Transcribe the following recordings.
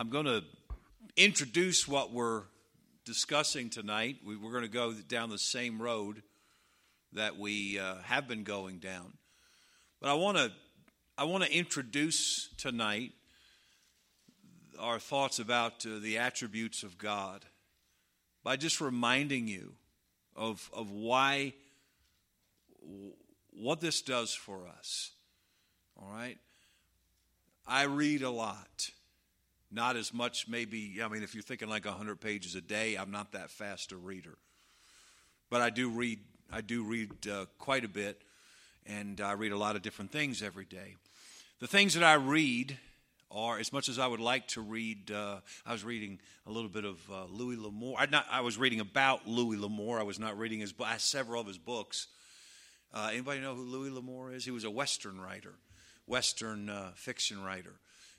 I'm going to introduce what we're discussing tonight. We, are going to go down the same road that we uh, have been going down. But I want to I want to introduce tonight our thoughts about uh, the attributes of God by just reminding you of of why what this does for us. All right? I read a lot. Not as much, maybe, I mean, if you're thinking like 100 pages a day, I'm not that fast a reader. But I do read, I do read uh, quite a bit, and I read a lot of different things every day. The things that I read are, as much as I would like to read, uh, I was reading a little bit of uh, Louis L'Amour. I, not, I was reading about Louis L'Amour. I was not reading his, several of his books. Uh, anybody know who Louis L'Amour is? He was a Western writer, Western uh, fiction writer,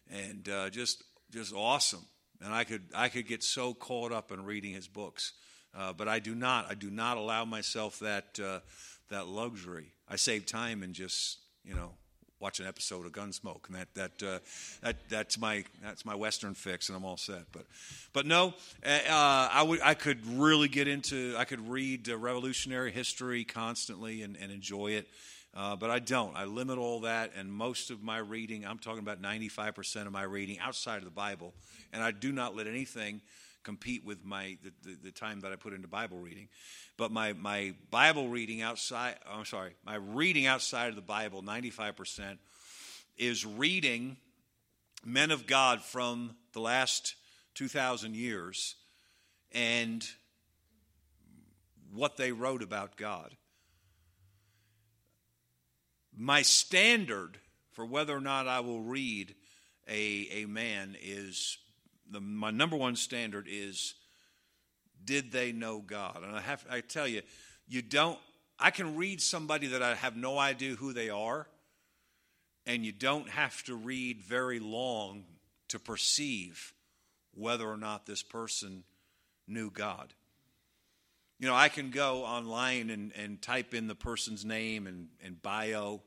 and uh, just just awesome. And I could I could get so caught up in reading his books, uh, but I do not. I do not allow myself that uh, that luxury. I save time and just you know watch an episode of Gunsmoke, and that that uh, that that's my that's my Western fix, and I'm all set. But but no, uh, I would I could really get into I could read uh, revolutionary history constantly and, and enjoy it. Uh, but I don't. I limit all that, and most of my reading, I'm talking about 95% of my reading outside of the Bible, and I do not let anything compete with my the, the, the, time that I put into Bible reading. But my, my Bible reading outside, oh, I'm sorry, my reading outside of the Bible, 95%, is reading men of God from the last 2,000 years and what they wrote about God my standard for whether or not I will read a, a man is the, my number one standard is did they know God? And I have I tell you, you don't I can read somebody that I have no idea who they are, and you don't have to read very long to perceive whether or not this person knew God. You know, I can go online and, and type in the person's name and, and bio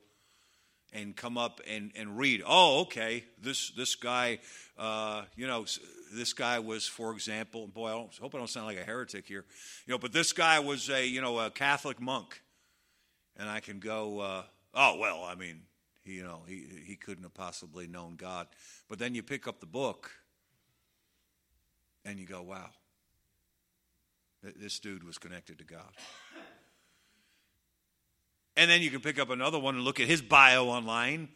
and come up and, and read. Oh, okay, this this guy, uh, you know, this guy was, for example, boy, I hope I don't sound like a heretic here, you know, but this guy was a you know a Catholic monk, and I can go, uh, oh well, I mean, you know, he he couldn't have possibly known God, but then you pick up the book, and you go, wow, this dude was connected to God. And then you can pick up another one and look at his bio online.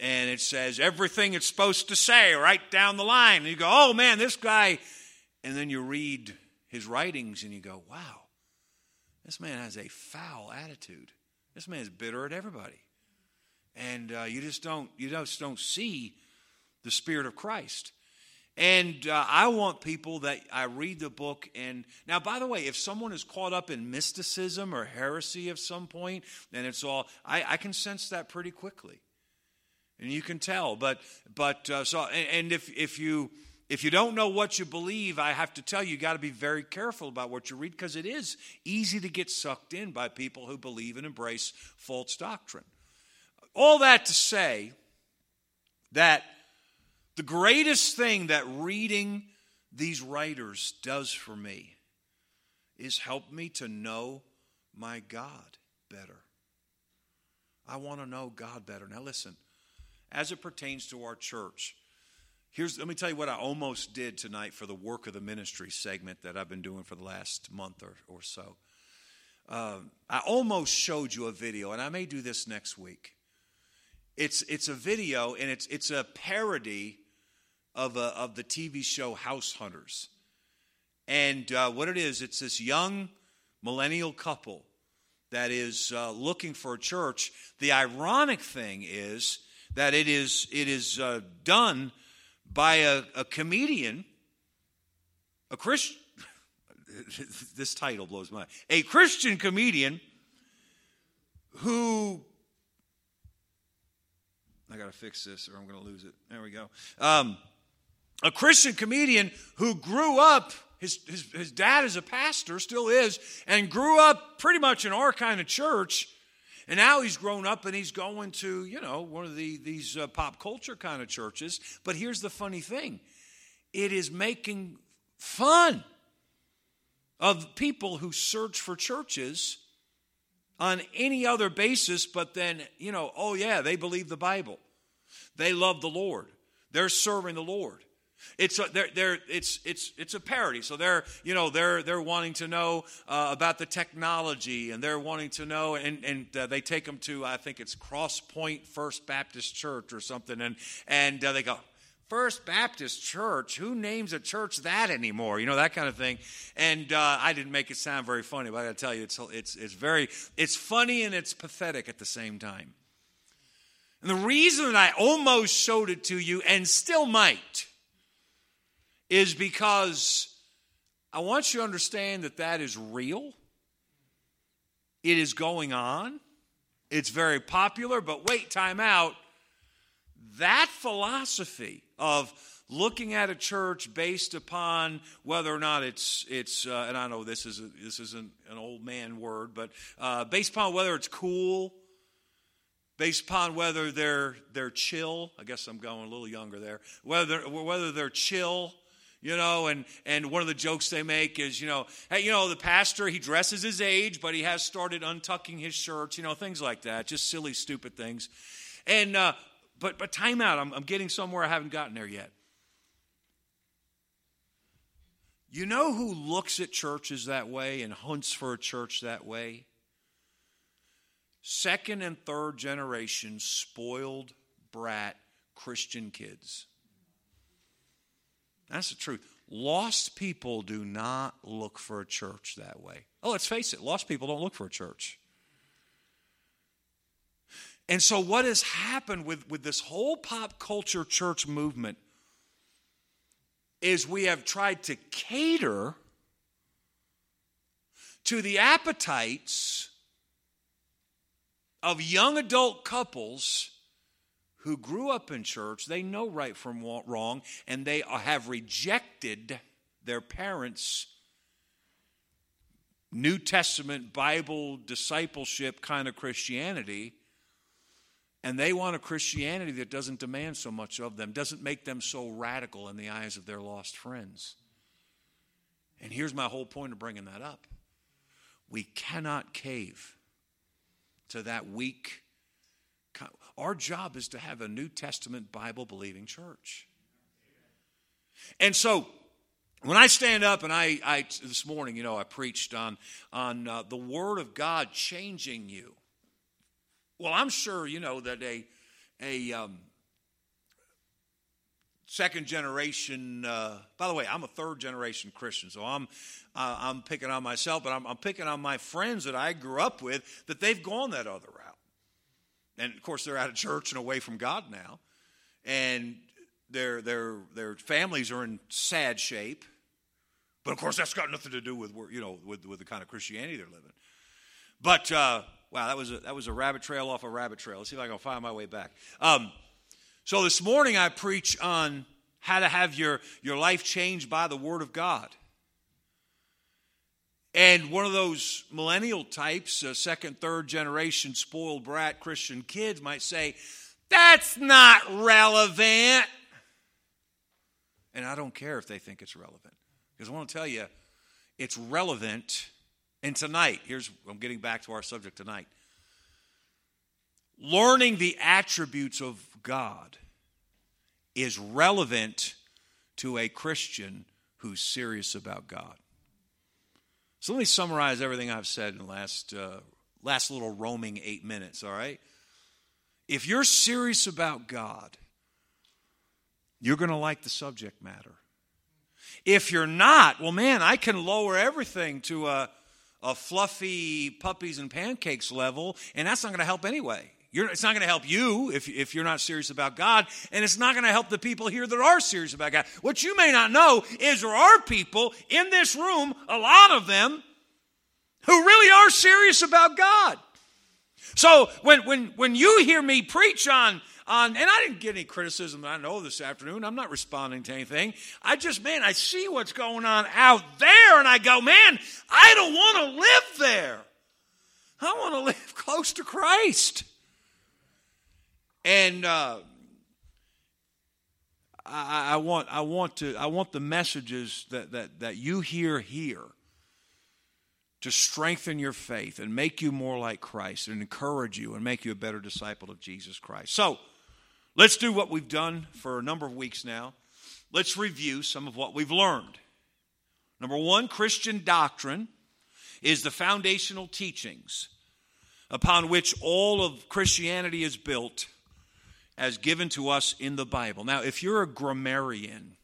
And it says everything it's supposed to say right down the line. And you go, oh man, this guy. And then you read his writings and you go, wow, this man has a foul attitude. This man is bitter at everybody. And uh, you just don't you just don't see the spirit of Christ. And uh, I want people that I read the book. And now, by the way, if someone is caught up in mysticism or heresy at some point, then it's all, I, I can sense that pretty quickly. And you can tell. But, but, uh, so, and, and if, if you, if you don't know what you believe, I have to tell you, you got to be very careful about what you read because it is easy to get sucked in by people who believe and embrace false doctrine. All that to say that the greatest thing that reading these writers does for me is help me to know my God better. I want to know God better. Now, listen, as it pertains to our church, here's let me tell you what I almost did tonight for the work of the ministry segment that I've been doing for the last month or, or so. Um, I almost showed you a video, and I may do this next week. It's, it's a video, and it's, it's a parody of, a, of the TV show House Hunters. And uh, what it is, it's this young millennial couple that is uh, looking for a church. The ironic thing is that it is, it is uh, done by a, a comedian, a Christian. this title blows my mind. A Christian comedian who I got to fix this or I'm going to lose it. There we go. Um, a Christian comedian who grew up, his, his, his dad is a pastor, still is, and grew up pretty much in our kind of church. And now he's grown up and he's going to, you know, one of the, these uh, pop culture kind of churches. But here's the funny thing it is making fun of people who search for churches on any other basis but then, you know, oh yeah, they believe the Bible. They love the Lord. They're serving the Lord. It's a, they're, they're, it's, it's, it's a parody. So they're, you know, they're, they're wanting to know uh, about the technology and they're wanting to know, and, and uh, they take them to, I think it's Cross Point First Baptist Church or something, and, and uh, they go, First Baptist Church. Who names a church that anymore? You know that kind of thing. And uh, I didn't make it sound very funny, but I got to tell you, it's it's it's very it's funny and it's pathetic at the same time. And the reason that I almost showed it to you and still might is because I want you to understand that that is real. It is going on. It's very popular, but wait, time out. That philosophy of looking at a church based upon whether or not it's it's uh, and I know this is a, this isn't an old man word, but uh, based upon whether it's cool, based upon whether they're they're chill. I guess I'm going a little younger there. Whether whether they're chill. You know, and, and one of the jokes they make is, you know, hey, you know, the pastor, he dresses his age, but he has started untucking his shirts, you know, things like that. Just silly, stupid things. And uh, but, but time out. I'm, I'm getting somewhere I haven't gotten there yet. You know who looks at churches that way and hunts for a church that way? Second and third generation spoiled brat Christian kids. That's the truth. Lost people do not look for a church that way. Oh, let's face it, lost people don't look for a church. And so, what has happened with, with this whole pop culture church movement is we have tried to cater to the appetites of young adult couples who grew up in church. They know right from wrong, and they have rejected their parents' New Testament Bible discipleship kind of Christianity and they want a Christianity that doesn't demand so much of them, doesn't make them so radical in the eyes of their lost friends. And here's my whole point of bringing that up we cannot cave to that weak. Our job is to have a New Testament Bible believing church. And so, when I stand up and I, I this morning, you know, I preached on on uh, the Word of God changing you. Well, I'm sure you know that a a um, second generation. Uh, by the way, I'm a third generation Christian, so I'm uh, I'm picking on myself, but I'm, I'm picking on my friends that I grew up with that they've gone that other route, and of course they're out of church and away from God now, and their their their families are in sad shape. But of course, that's got nothing to do with you know with, with the kind of Christianity they're living. But uh, Wow, that was a, that was a rabbit trail off a rabbit trail. Let's see if I can find my way back. Um, so this morning I preach on how to have your, your life changed by the Word of God. And one of those millennial types, a second, third generation spoiled brat Christian kids might say, That's not relevant. And I don't care if they think it's relevant. Because I want to tell you, it's relevant and tonight, here's, I'm getting back to our subject tonight. Learning the attributes of God is relevant to a Christian who's serious about God. So let me summarize everything I've said in the last, uh, last little roaming eight minutes, all right? If you're serious about God, you're going to like the subject matter. If you're not, well, man, I can lower everything to a a fluffy puppies and pancakes level, and that's not going to help anyway. You're, it's not going to help you if, if you're not serious about God, and it's not going to help the people here that are serious about God. What you may not know is there are people in this room, a lot of them, who really are serious about God. So when, when, when you hear me preach on on, and I didn't get any criticism I know this afternoon. I'm not responding to anything. I just, man, I see what's going on out there, and I go, man, I don't want to live there. I want to live close to Christ. And uh, I, I want, I want to, I want the messages that, that, that you hear here to strengthen your faith and make you more like Christ and encourage you and make you a better disciple of Jesus Christ. So, let's do what we've done for a number of weeks now. Let's review some of what we've learned. Number one, Christian doctrine is the foundational teachings upon which all of Christianity is built as given to us in the Bible. Now, if you're a grammarian,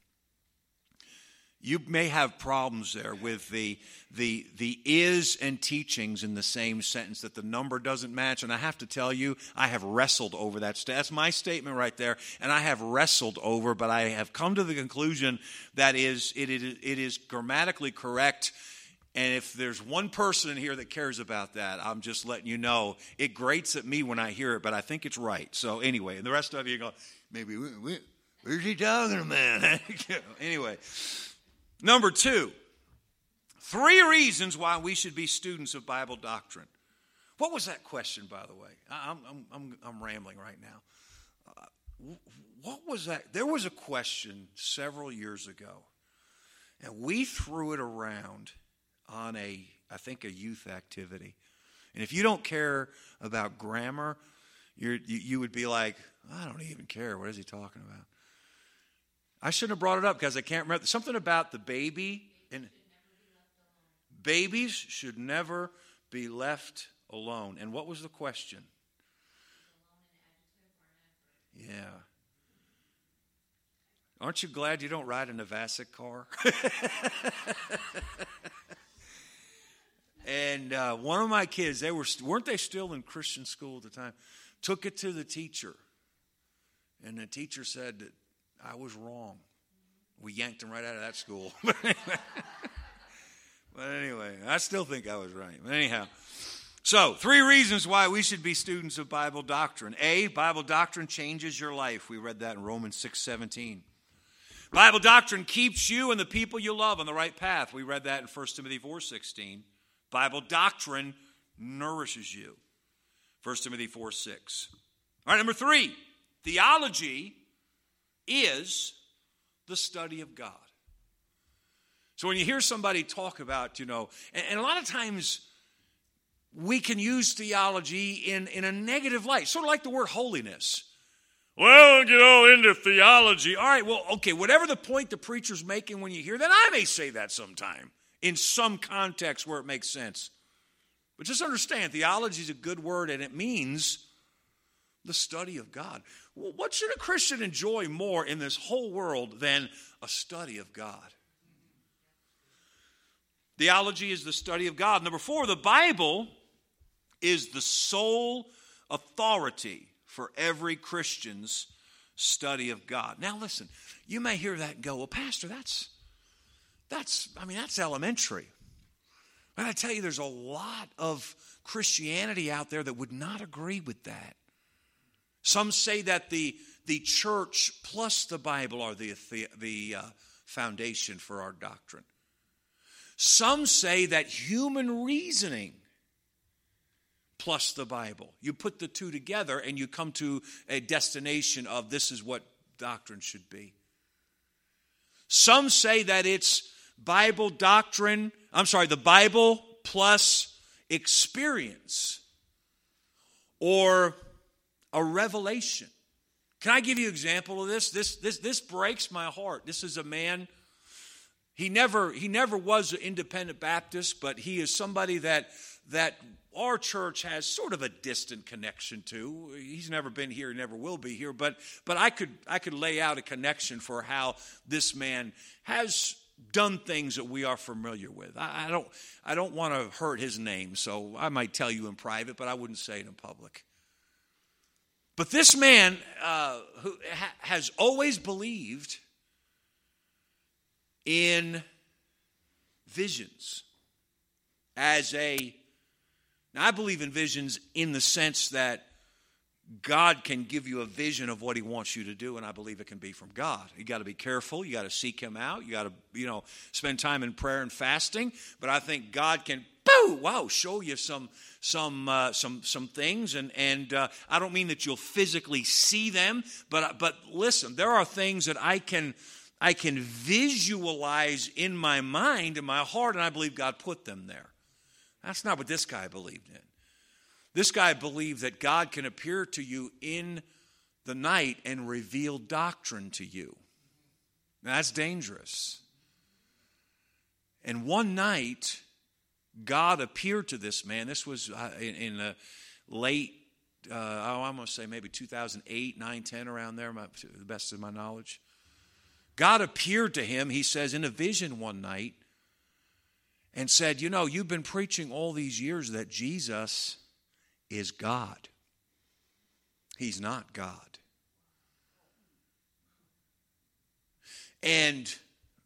you may have problems there with the, the, the is and teachings in the same sentence that the number doesn't match. And I have to tell you, I have wrestled over that. That's my statement right there. And I have wrestled over, but I have come to the conclusion that is, it, it, it is grammatically correct. And if there's one person in here that cares about that, I'm just letting you know. It grates at me when I hear it, but I think it's right. So anyway, and the rest of you go, maybe, where's he talking about? anyway. Number two, three reasons why we should be students of Bible doctrine. What was that question, by the way? I'm, I'm, I'm, I'm rambling right now. Uh, what was that? There was a question several years ago, and we threw it around on a, I think, a youth activity. And if you don't care about grammar, you you would be like, I don't even care. What is he talking about? I shouldn't have brought it up because I can't remember. Something about the baby and babies should never be left alone. And what was the question? Yeah. Aren't you glad you don't ride in a Navasik car? and uh, one of my kids, they were weren't they still in Christian school at the time? Took it to the teacher, and the teacher said that I was wrong. We yanked him right out of that school. but anyway, I still think I was right. But anyhow, so three reasons why we should be students of Bible doctrine. A, Bible doctrine changes your life. We read that in Romans 6 17. Bible doctrine keeps you and the people you love on the right path. We read that in 1 Timothy 4 16. Bible doctrine nourishes you. 1 Timothy 4 6. All right, number three, theology is the study of God. So when you hear somebody talk about, you know, and, and, a lot of times we can use theology in, in a negative light, sort of like the word holiness. Well, you know, into theology. All right, well, okay, whatever the point the preacher's making when you hear that, I may say that sometime in some context where it makes sense. But just understand, theology is a good word and it means the study of God. What should a Christian enjoy more in this whole world than a study of God? Theology is the study of God. Number four, the Bible is the sole authority for every Christian's study of God. Now, listen, you may hear that go, well, Pastor, that's, that's, I mean, that's elementary. And I tell you, there's a lot of Christianity out there that would not agree with that. Some say that the, the church plus the Bible are the, the, the uh, foundation for our doctrine. Some say that human reasoning plus the Bible. You put the two together and you come to a destination of this is what doctrine should be. Some say that it's Bible doctrine, I'm sorry, the Bible plus experience or a revelation. Can I give you an example of this? This, this, this breaks my heart. This is a man, he never, he never was an independent Baptist, but he is somebody that, that our church has sort of a distant connection to. He's never been here, never will be here, but, but I, could, I could lay out a connection for how this man has done things that we are familiar with. I, I don't, I don't want to hurt his name, so I might tell you in private, but I wouldn't say it in public. But this man uh, who ha- has always believed in visions as a now I believe in visions in the sense that God can give you a vision of what he wants you to do and I believe it can be from God. You got to be careful, you got to seek him out, you got to, you know, spend time in prayer and fasting, but I think God can boo, wow, show you some some uh, some some things, and and uh, I don't mean that you'll physically see them, but but listen, there are things that I can I can visualize in my mind, in my heart, and I believe God put them there. That's not what this guy believed in. This guy believed that God can appear to you in the night and reveal doctrine to you. Now, that's dangerous. And one night, God appeared to this man. This was uh, in, in the late, uh, oh, I'm going to say maybe 2008, 9, 10, around there, my, the best of my knowledge. God appeared to him, he says, in a vision one night and said, You know, you've been preaching all these years that Jesus is God. He's not God. And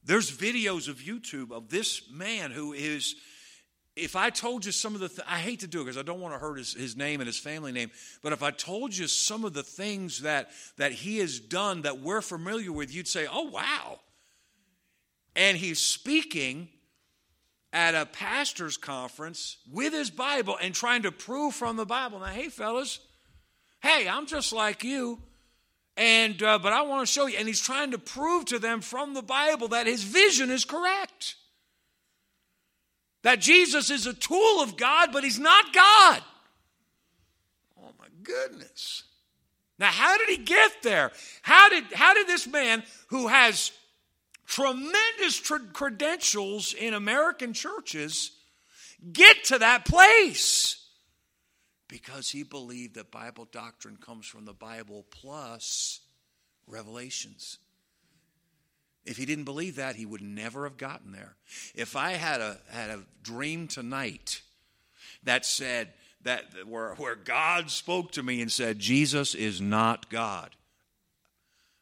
there's videos of YouTube of this man who is, if I told you some of the, th- I hate to do it because I don't want to hurt his, his name and his family name, but if I told you some of the things that, that he has done that we're familiar with, you'd say, oh, wow. And he's speaking at a pastor's conference with his Bible and trying to prove from the Bible. Now, hey, fellas, hey, I'm just like you. And uh, but I want to show you, and he's trying to prove to them from the Bible that his vision is correct. That Jesus is a tool of God, but he's not God. Oh my goodness. Now, how did he get there? How did, how did this man who has tremendous credentials in American churches get to that place? because he believed that Bible doctrine comes from the Bible plus revelations. If he didn't believe that, he would never have gotten there. If I had a had a dream tonight that said that where, where God spoke to me and said, Jesus is not God,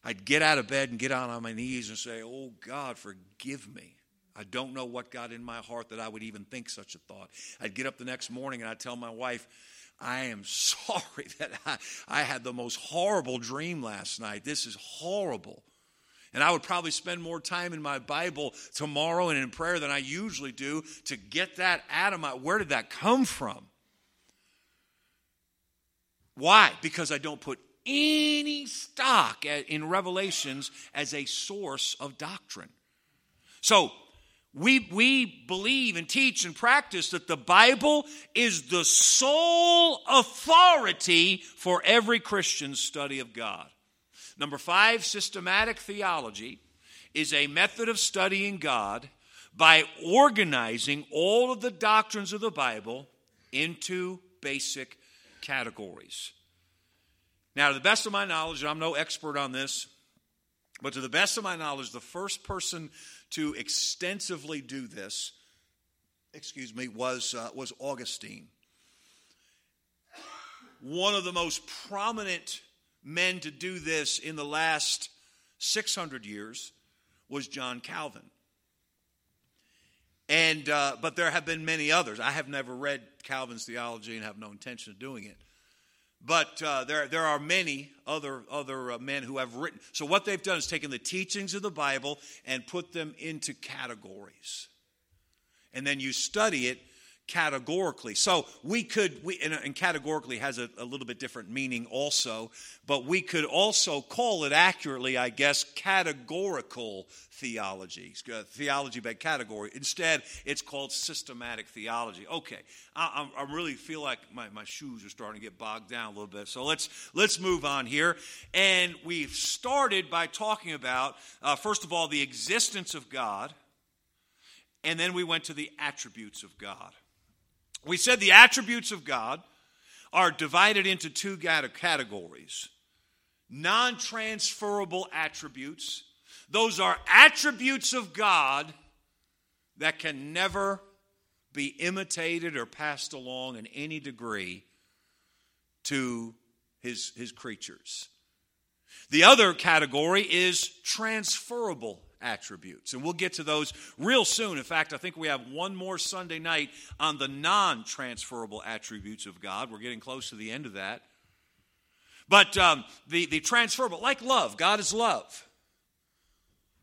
I'd get out of bed and get on my knees and say, Oh God, forgive me. I don't know what got in my heart that I would even think such a thought. I'd get up the next morning and I'd tell my wife, I am sorry that I, I had the most horrible dream last night. This is horrible. And I would probably spend more time in my Bible tomorrow and in prayer than I usually do to get that out of my. Where did that come from? Why? Because I don't put any stock in Revelations as a source of doctrine. So we, we believe and teach and practice that the Bible is the sole authority for every Christian study of God. Number five, systematic theology is a method of studying God by organizing all of the doctrines of the Bible into basic categories. Now, to the best of my knowledge, and I'm no expert on this, but to the best of my knowledge, the first person to extensively do this, excuse me, was, uh, was Augustine. One of the most prominent men to do this in the last 600 years was John Calvin. And, uh, but there have been many others. I have never read Calvin's theology and have no intention of doing it. But uh, there, there are many other, other uh, men who have written. So, what they've done is taken the teachings of the Bible and put them into categories. And then you study it categorically. So we could, we, and, and categorically has a, a, little bit different meaning also, but we could also call it accurately, I guess, categorical theology, theology by category. Instead, it's called systematic theology. Okay, I, I, I really feel like my, my shoes are starting to get bogged down a little bit, so let's let's move on here. And we've started by talking about, uh, first of all, the existence of God. And then we went to the attributes of God. We said the attributes of God are divided into two categories non transferable attributes. Those are attributes of God that can never be imitated or passed along in any degree to his, his creatures. The other category is transferable attributes. And we'll get to those real soon. In fact, I think we have one more Sunday night on the non transferable attributes of God. We're getting close to the end of that. But um, the, the transferable, like love, God is love.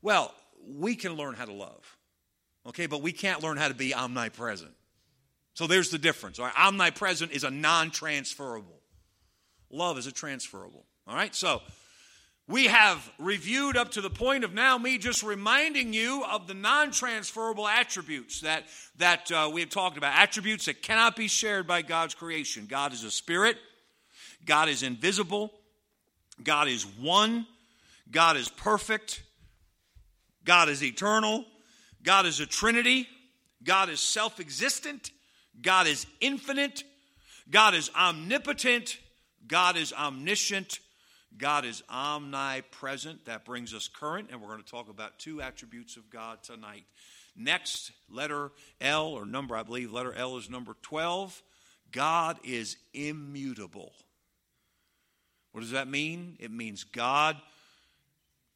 Well, we can learn how to love, okay, but we can't learn how to be omnipresent. So there's the difference. All right, omnipresent is a non transferable, love is a transferable. All right, so we have reviewed up to the point of now me just reminding you of the non transferable attributes that, that uh, we have talked about, attributes that cannot be shared by God's creation. God is a spirit, God is invisible, God is one, God is perfect, God is eternal, God is a trinity, God is self existent, God is infinite, God is omnipotent, God is omniscient, God is omnipresent. That brings us current, and we're going to talk about two attributes of God tonight. Next, letter L, or number, I believe, letter L is number 12. God is immutable. What does that mean? It means God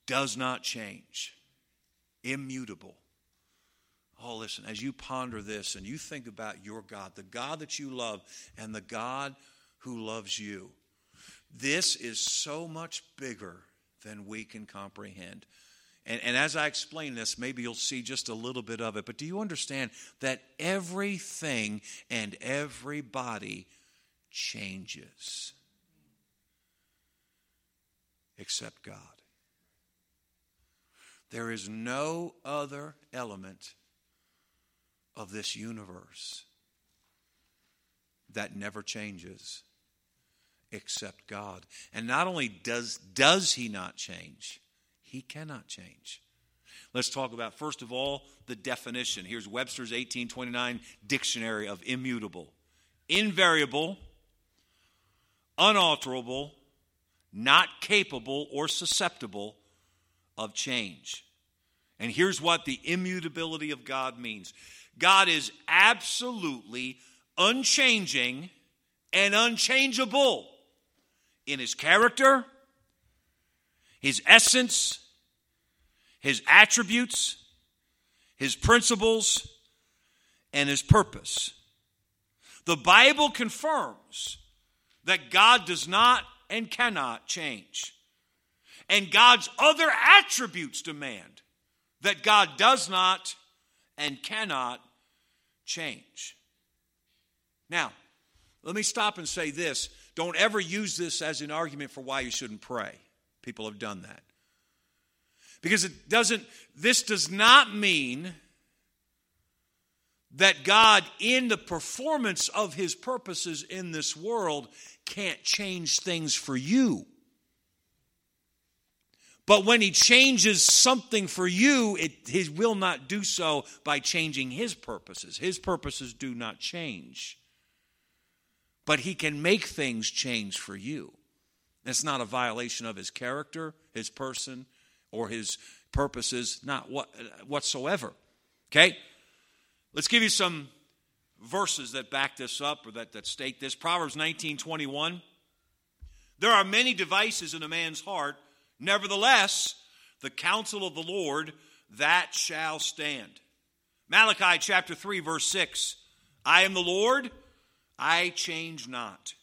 does not change, immutable. Oh, listen, as you ponder this and you think about your God, the God that you love, and the God who loves you, this is so much bigger than we can comprehend. And, and, as I explain this, maybe you'll see just a little bit of it. But do you understand that everything and everybody changes except God? There is no other element of this universe that never changes except God. And not only does, does he not change, he cannot change. Let's talk about, first of all, the definition. Here's Webster's 1829 Dictionary of immutable invariable, unalterable, not capable or susceptible of change. And here's what the immutability of God means God is absolutely unchanging and unchangeable in his character, his essence, his attributes, his principles, and his purpose. The Bible confirms that God does not and cannot change. And God's other attributes demand that God does not and cannot change. Now, let me stop and say this don't ever use this as an argument for why you shouldn't pray. People have done that. Because it doesn't, this does not mean that God, in the performance of his purposes in this world, can't change things for you. But when he changes something for you, it, he will not do so by changing his purposes. His purposes do not change but he can make things change for you. It's not a violation of his character, his person, or his purposes, not what, whatsoever. Okay? Let's give you some verses that back this up or that, that state this. Proverbs 19 21. There are many devices in a man's heart, nevertheless, the counsel of the Lord that shall stand. Malachi chapter 3, verse 6. I am the Lord I change not.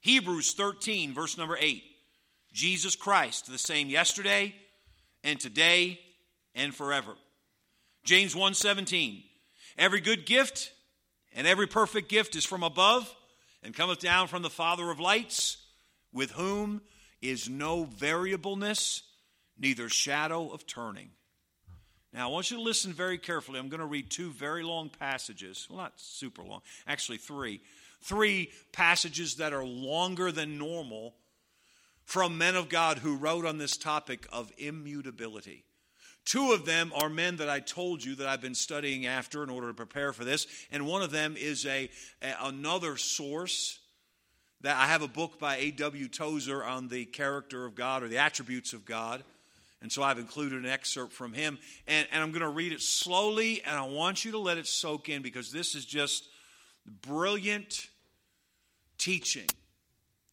Hebrews 13, verse number 8. Jesus Christ, the same yesterday and today and forever. James 1:17. Every good gift and every perfect gift is from above and cometh down from the Father of lights, with whom is no variableness, neither shadow of turning. Now, I want you to listen very carefully. I'm going to read two very long passages. Well, not super long, actually, three. Three passages that are longer than normal from men of God who wrote on this topic of immutability. Two of them are men that I told you that I've been studying after in order to prepare for this, and one of them is a, a another source that I have a book by A.W. Tozer on the character of God or the attributes of God. And so I've included an excerpt from him. And, and I'm going to read it slowly, and I want you to let it soak in because this is just brilliant teaching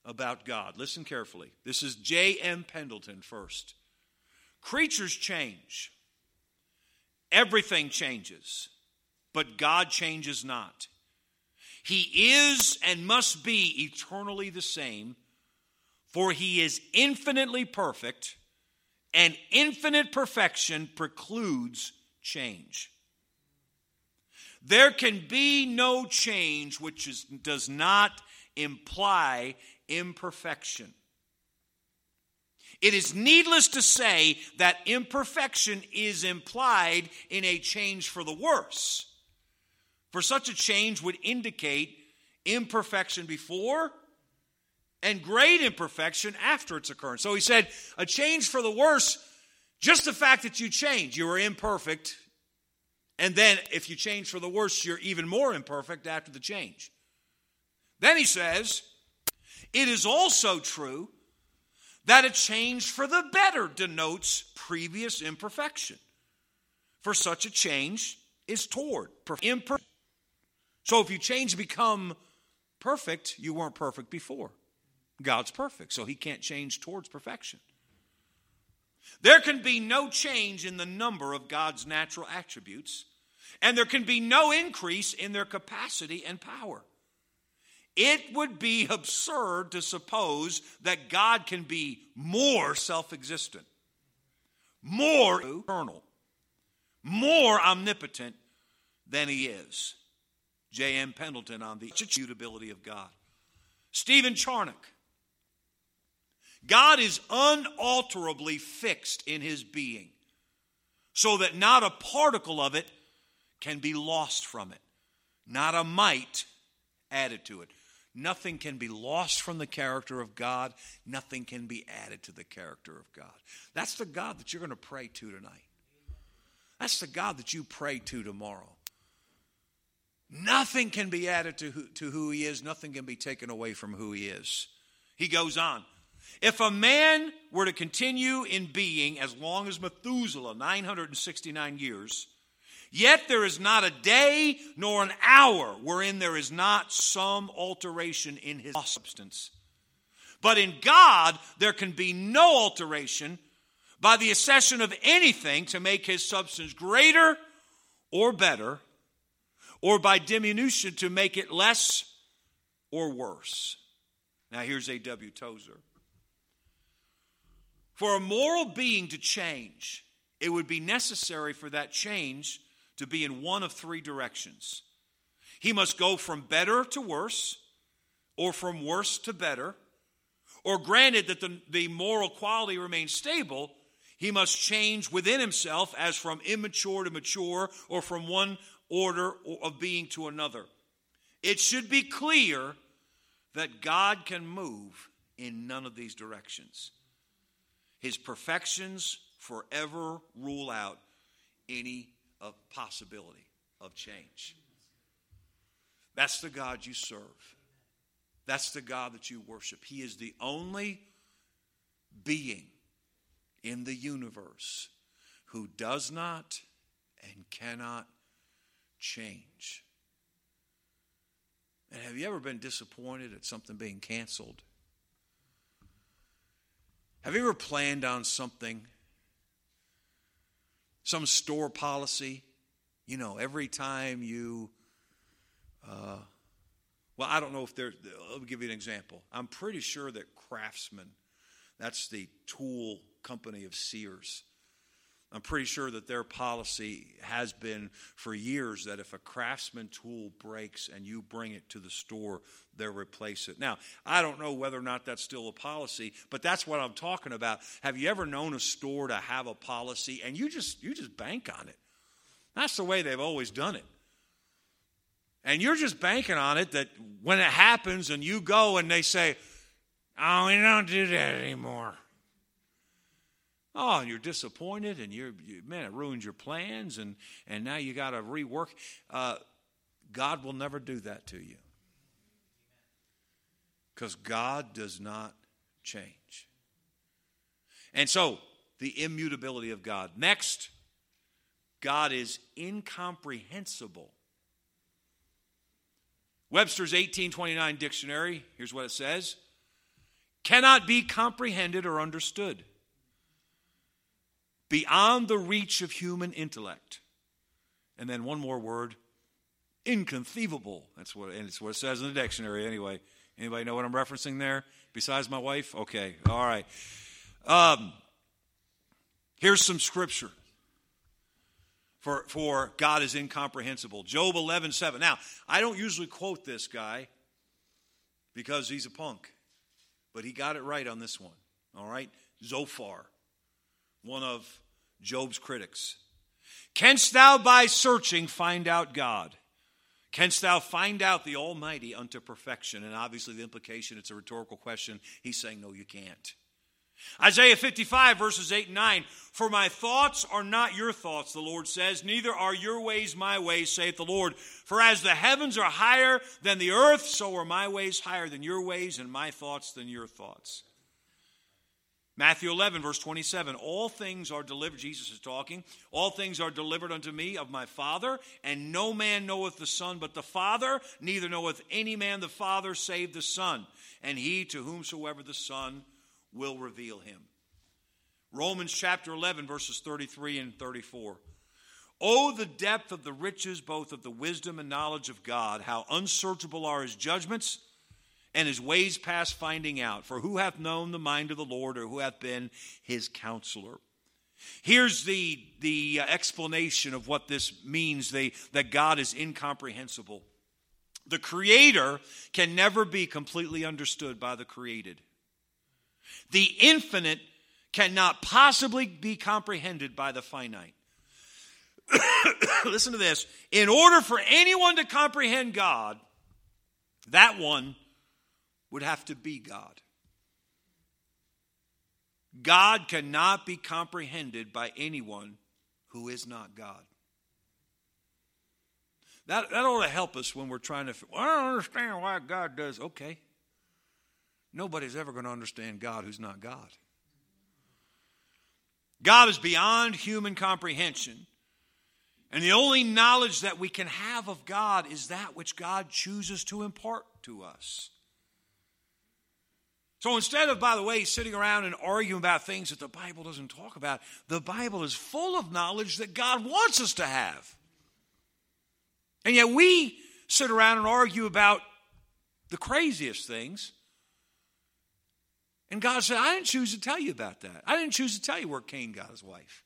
about God. Listen carefully. This is J.M. Pendleton first. Creatures change, everything changes, but God changes not. He is and must be eternally the same, for he is infinitely perfect and infinite perfection precludes change. There can be no change which is, does not imply imperfection. It is needless to say that imperfection is implied in a change for the worse. For such a change would indicate imperfection before and great imperfection after its occurrence. So he said, a change for the worse, just the fact that you change, you were imperfect. And then if you change for the worse, you're even more imperfect after the change. Then he says, it is also true that a change for the better denotes previous imperfection. For such a change is toward imperfection. So if you change become perfect, you weren't perfect before. God's perfect, so he can't change towards perfection. There can be no change in the number of God's natural attributes, and there can be no increase in their capacity and power. It would be absurd to suppose that God can be more self existent, more eternal, more omnipotent than he is. J.M. Pendleton on the immutability of God. Stephen Charnock. God is unalterably fixed in his being, so that not a particle of it can be lost from it, not a mite added to it. Nothing can be lost from the character of God. Nothing can be added to the character of God. That's the God that you're going to pray to tonight. That's the God that you pray to tomorrow. Nothing can be added to who, to who he is, nothing can be taken away from who he is. He goes on. If a man were to continue in being as long as Methuselah, 969 years, Yet there is not a day nor an hour wherein there is not some alteration in his substance. But in God, there can be no alteration by the accession of anything to make his substance greater or better, or by diminution to make it less or worse. Now, here's A.W. Tozer. For a moral being to change, it would be necessary for that change to be in one of three directions. He must go from better to worse, or from worse to better, or granted that the, the moral quality remains stable, he must change within himself as from immature to mature, or from one order of being to another. It should be clear that God can move in none of these directions. His perfections forever rule out any possibility of change. That's the God you serve. That's the God that you worship. He is the only being in the universe who does not and cannot change. And have you ever been disappointed at something being canceled? Have you ever planned on something some store policy. You know, every time you, uh, well, I don't know if there, let me give you an example. I'm pretty sure that Craftsman, that's the tool company of Sears, I'm pretty sure that their policy has been for years that if a craftsman tool breaks and you bring it to the store, they'll replace it. Now, I don't know whether or not that's still a policy, but that's what I'm talking about. Have you ever known a store to have a policy and you just you just bank on it? That's the way they've always done it. And you're just banking on it that when it happens and you go and they say, "Oh, we don't do that anymore." Oh, and you're disappointed, and you're you, man, it ruins your plans, and and now you got to rework. Uh, God will never do that to you because God does not change. And so, the immutability of God. Next, God is incomprehensible. Webster's 1829 dictionary, here's what it says cannot be comprehended or understood beyond the reach of human intellect. And then one more word, inconceivable. That's what, and it's what it says in the dictionary anyway. Anybody know what I'm referencing there? Besides my wife? Okay, all right. Um, here's some scripture. For, for God is incomprehensible. Job 11, 7. Now, I don't usually quote this guy because he's a punk, but he got it right on this one. All right? Zophar, one of Job's critics. Canst thou by searching find out God? Canst thou find out the Almighty unto perfection? And obviously, the implication, it's a rhetorical question. He's saying, No, you can't. Isaiah 55, verses 8 and 9. For my thoughts are not your thoughts, the Lord says, neither are your ways my ways, saith the Lord. For as the heavens are higher than the earth, so are my ways higher than your ways, and my thoughts than your thoughts. Matthew 11, verse 27. All things are delivered, Jesus is talking. All things are delivered unto me of my Father, and no man knoweth the Son but the Father, neither knoweth any man the Father save the Son, and he to whomsoever the Son will reveal him. Romans chapter 11, verses 33 and 34. Oh, the depth of the riches, both of the wisdom and knowledge of God, how unsearchable are his judgments and his ways past finding out. For who hath known the mind of the Lord, or who hath been his counselor? Here's the, the uh, explanation of what this means they, that God is incomprehensible. The Creator can never be completely understood by the created. The infinite cannot possibly be comprehended by the finite. Listen to this. In order for anyone to comprehend God, that one would have to be God. God cannot be comprehended by anyone who is not God. That, that ought to help us when we're trying to, well, I don't understand why God does. Okay. Nobody's ever going to understand God who's not God. God is beyond human comprehension. And the only knowledge that we can have of God is that which God chooses to impart to us. So instead of, by the way, sitting around and arguing about things that the Bible doesn't talk about, the Bible is full of knowledge that God wants us to have. And yet we sit around and argue about the craziest things. And God said, I didn't choose to tell you about that. I didn't choose to tell you where Cain got his wife.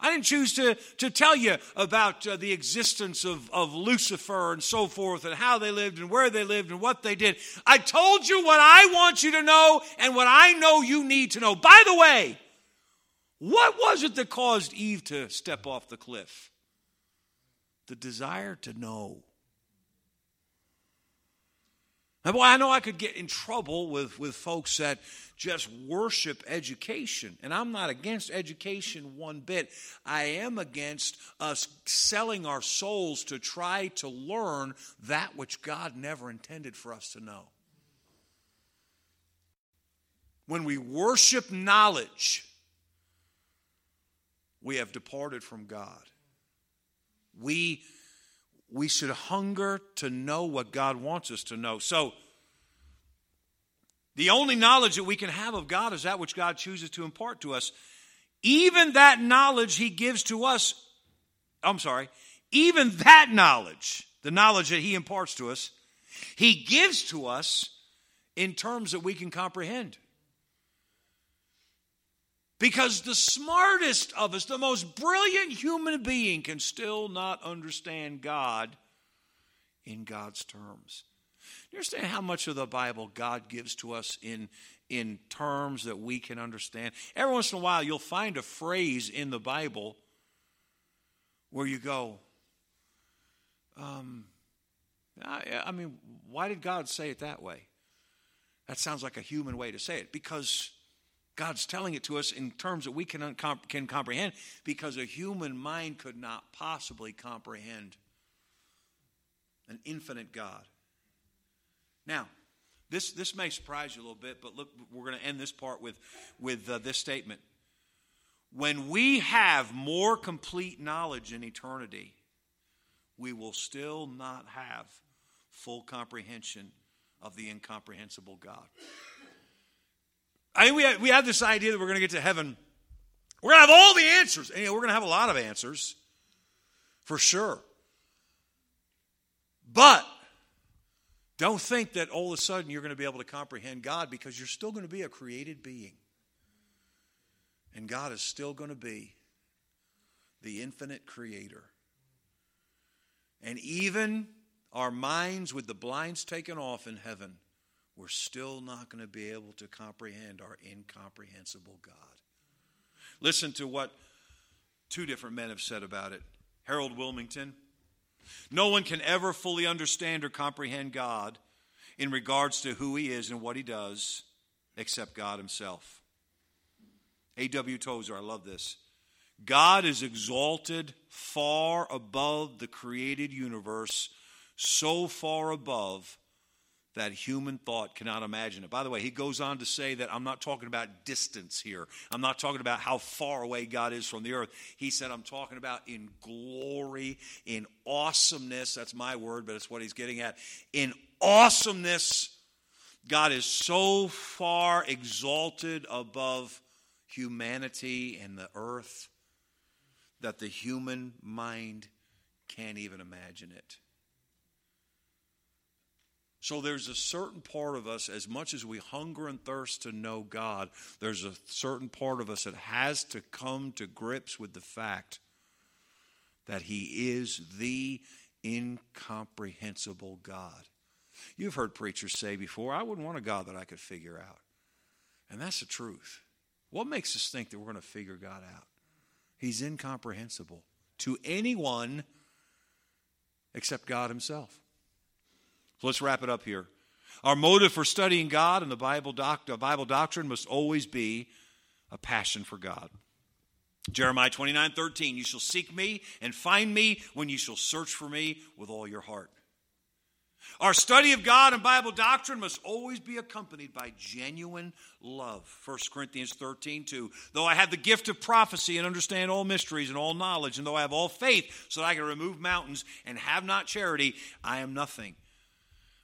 I didn't choose to, to tell you about uh, the existence of, of Lucifer and so forth and how they lived and where they lived and what they did. I told you what I want you to know and what I know you need to know. By the way, what was it that caused Eve to step off the cliff? The desire to know. And boy, I know I could get in trouble with, with folks that just worship education. And I'm not against education one bit. I am against us selling our souls to try to learn that which God never intended for us to know. When we worship knowledge, we have departed from God. We we should hunger to know what God wants us to know. So, the only knowledge that we can have of God is that which God chooses to impart to us. Even that knowledge He gives to us, I'm sorry, even that knowledge, the knowledge that He imparts to us, He gives to us in terms that we can comprehend. Because the smartest of us, the most brilliant human being, can still not understand God in God's terms. You understand how much of the Bible God gives to us in, in terms that we can understand? Every once in a while, you'll find a phrase in the Bible where you go, um, I, I mean, why did God say it that way? That sounds like a human way to say it because God's telling it to us in terms that we can, can comprehend because a human mind could not possibly comprehend an infinite God. Now, this, this may surprise you a little bit, but look, we're going to end this part with, with uh, this statement. When we have more complete knowledge in eternity, we will still not have full comprehension of the incomprehensible God. I mean, we have, we have this idea that we're going to get to heaven. We're going to have all the answers. And, you know, we're going to have a lot of answers, for sure. But don't think that all of a sudden you're going to be able to comprehend God because you're still going to be a created being. And God is still going to be the infinite creator. And even our minds with the blinds taken off in heaven, we're still not going to be able to comprehend our incomprehensible God. Listen to what two different men have said about it. Harold Willmington No one can ever fully understand or comprehend God in regards to who he is and what he does except God himself. A.W. Tozer, I love this. God is exalted far above the created universe, so far above that human thought cannot imagine it. By the way, he goes on to say that I'm not talking about distance here. I'm not talking about how far away God is from the earth. He said, I'm talking about in glory, in awesomeness. That's my word, but it's what he's getting at. In awesomeness, God is so far exalted above humanity and the earth that the human mind can't even imagine it. So there's a certain part of us, as much as we hunger and thirst to know God, there's a certain part of us that has to come to grips with the fact that He is the incomprehensible God. You've heard preachers say before, I wouldn't want a God that I could figure out. And that's the truth. What makes us think that we're going to figure God out? He's incomprehensible to anyone except God Himself. So let's wrap it up here. Our motive for studying God and the Bible, doc- Bible doctrine must always be a passion for God. Jeremiah 29 13, you shall seek me and find me when you shall search for me with all your heart. Our study of God and Bible doctrine must always be accompanied by genuine love. 1 Corinthians 13, 2. Though I have the gift of prophecy and understand all mysteries and all knowledge, and though I have all faith so that I can remove mountains and have not charity, I am nothing.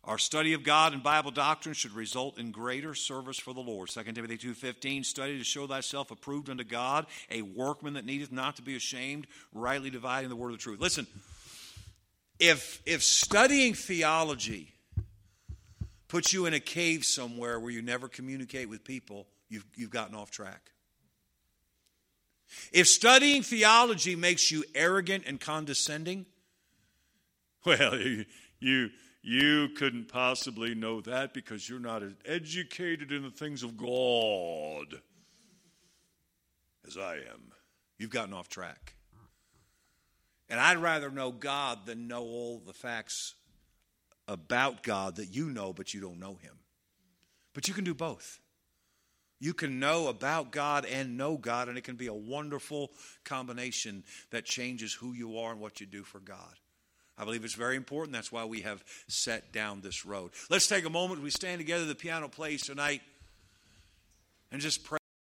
Our study of God and Bible doctrine should result in greater service for the Lord. 2 Timothy 2.15, study to show thyself approved unto God, a workman that needeth not to be ashamed, rightly dividing the word of the truth. Listen, if, if studying theology puts you in a cave somewhere where you never communicate with people, you've, you've gotten off track. If studying theology makes you arrogant and condescending, well, you, you, you couldn't possibly know that because you're not as educated in the things of God as I am. You've gotten off track. And I'd rather know God than know all the facts about God that you know, but you don't know Him. But you can do both. You can know about God and know God, and it can be a wonderful combination that changes who you are and what you do for God. I believe it's very important. That's why we have set down this road. Let's take a moment. We stand together. The piano plays tonight and just pray.